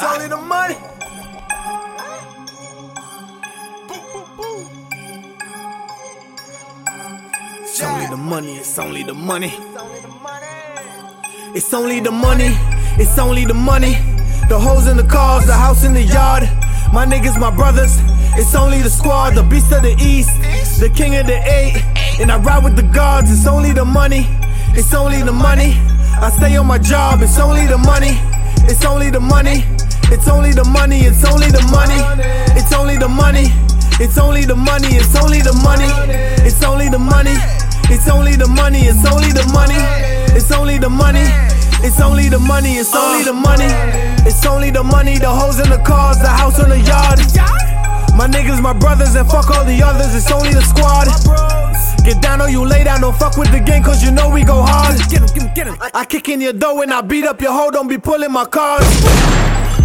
It's only the money. It's only the money, it's only the money. It's only the money, it's only the money. The hoes in the cars, the house in the yard. My niggas, my brothers. It's only the squad, the beast of the east, the king of the eight. And I ride with the guards, it's only the money, it's only the money. I stay on my job, it's only the money, it's only the money. It's only the money, it's only the money, it's only the money. It's only the money, it's only the money, it's only the money. It's only the money, it's only the money, it's only the money. It's only the money, it's only the money. It's only the money, the hoes in the cars, the house on the yard. My niggas, my brothers, and fuck all the others, it's only the squad. Get down or you lay down, don't fuck with the game, cause you know we go hard. Get him, get him, get him. I kick in your door and I beat up your hoe, don't be pulling my cards.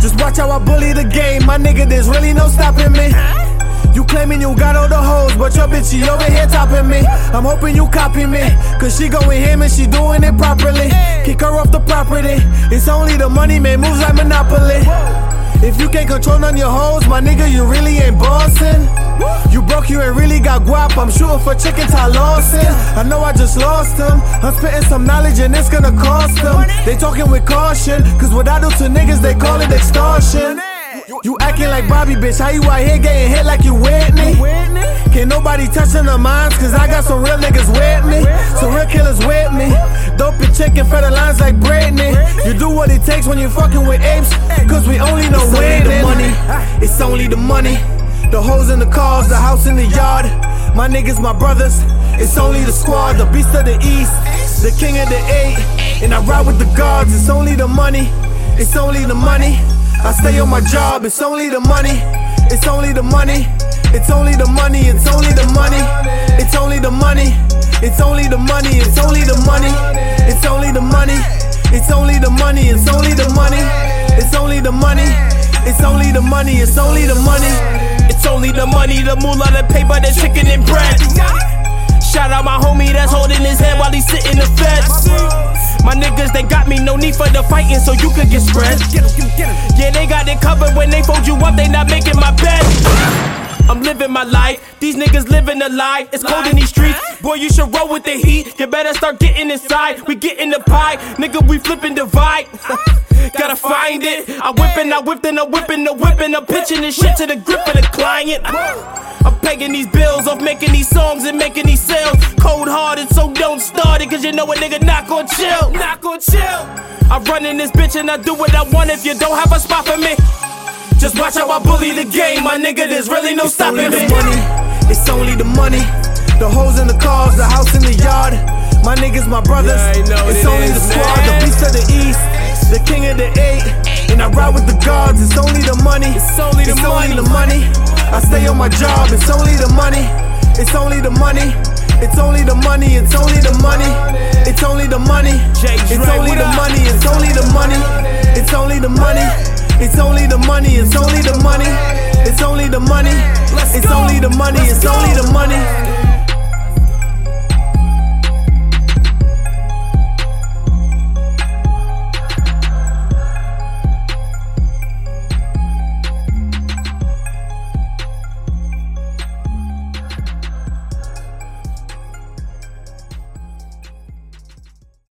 Just watch how I bully the game, my nigga, there's really no stopping me. You claiming you got all the hoes, but your bitch, she over here topping me. I'm hoping you copy me, cause she going him and she doing it properly. Kick her off the property, it's only the money, man, moves like Monopoly. If you can't control none your hoes, my nigga, you really ain't bossing. Guap. I'm shooting for chicken Ty Lawson. I know I just lost them. I'm spitting some knowledge and it's gonna cost them. They talking with caution, cause what I do to niggas, they call it extortion. You acting like Bobby, bitch. How you out here getting hit like you Whitney? Can't nobody touching the minds, cause I got some real niggas with me. Some real killers with me. Dope and chicken for the lines like Britney. You do what it takes when you fucking with apes, cause we only know it's winning. Only the money, it's only the money. The hoes in the cars, the house in the yard. My niggas, my brothers. It's only the squad, the beast of the east, the king of the eight. And I ride with the guards, it's only the money. It's only the money. I stay on my job, it's only the money. It's only the money. It's only the money, it's only the money. It's only the money. It's only the money, it's only the money. It's only the money. It's only the money, it's only the money. It's only the money. It's only the money, it's only the money. Money, the moolah, the paper, the chicken and bread. Shout out my homie that's holding his head while he's sitting the feds. My niggas, they got me, no need for the fighting, so you could get spread. Yeah, they got it covered when they fold you up, they not making my bed. Living my life, these niggas living a lie. It's cold in these streets, boy, you should roll with the heat. You better start getting inside, we getting the pie. Nigga, we flipping divide. Gotta find it. I whippin', I whippin', I whippin', I whippin', I'm pitching this shit to the grip of the client. I'm pegging these bills off making these songs and making these sales. Cold hearted, so don't start it, cause you know a nigga not gon' chill. Not gon' chill. I run in this bitch and I do what I want if you don't have a spot for me. Just watch how I bully the game, my nigga. There's really no It's stopping only me. the money. It's only the money. The hoes in the cars, the house in the yard. My niggas, my brothers. Yeah, it's it only is, the squad, man. the beast of the east, the king of the eight. And I ride with the guards. It's only the money. It's only the It's money. only the money. I stay on my job. It's only the money. It's only the money. It's only the money. It's only the money. It's only the money. It's only the money. It's only the money. It's only the money. It's only the money. It's only the money. It's only the money. It's only the money. It's only the money.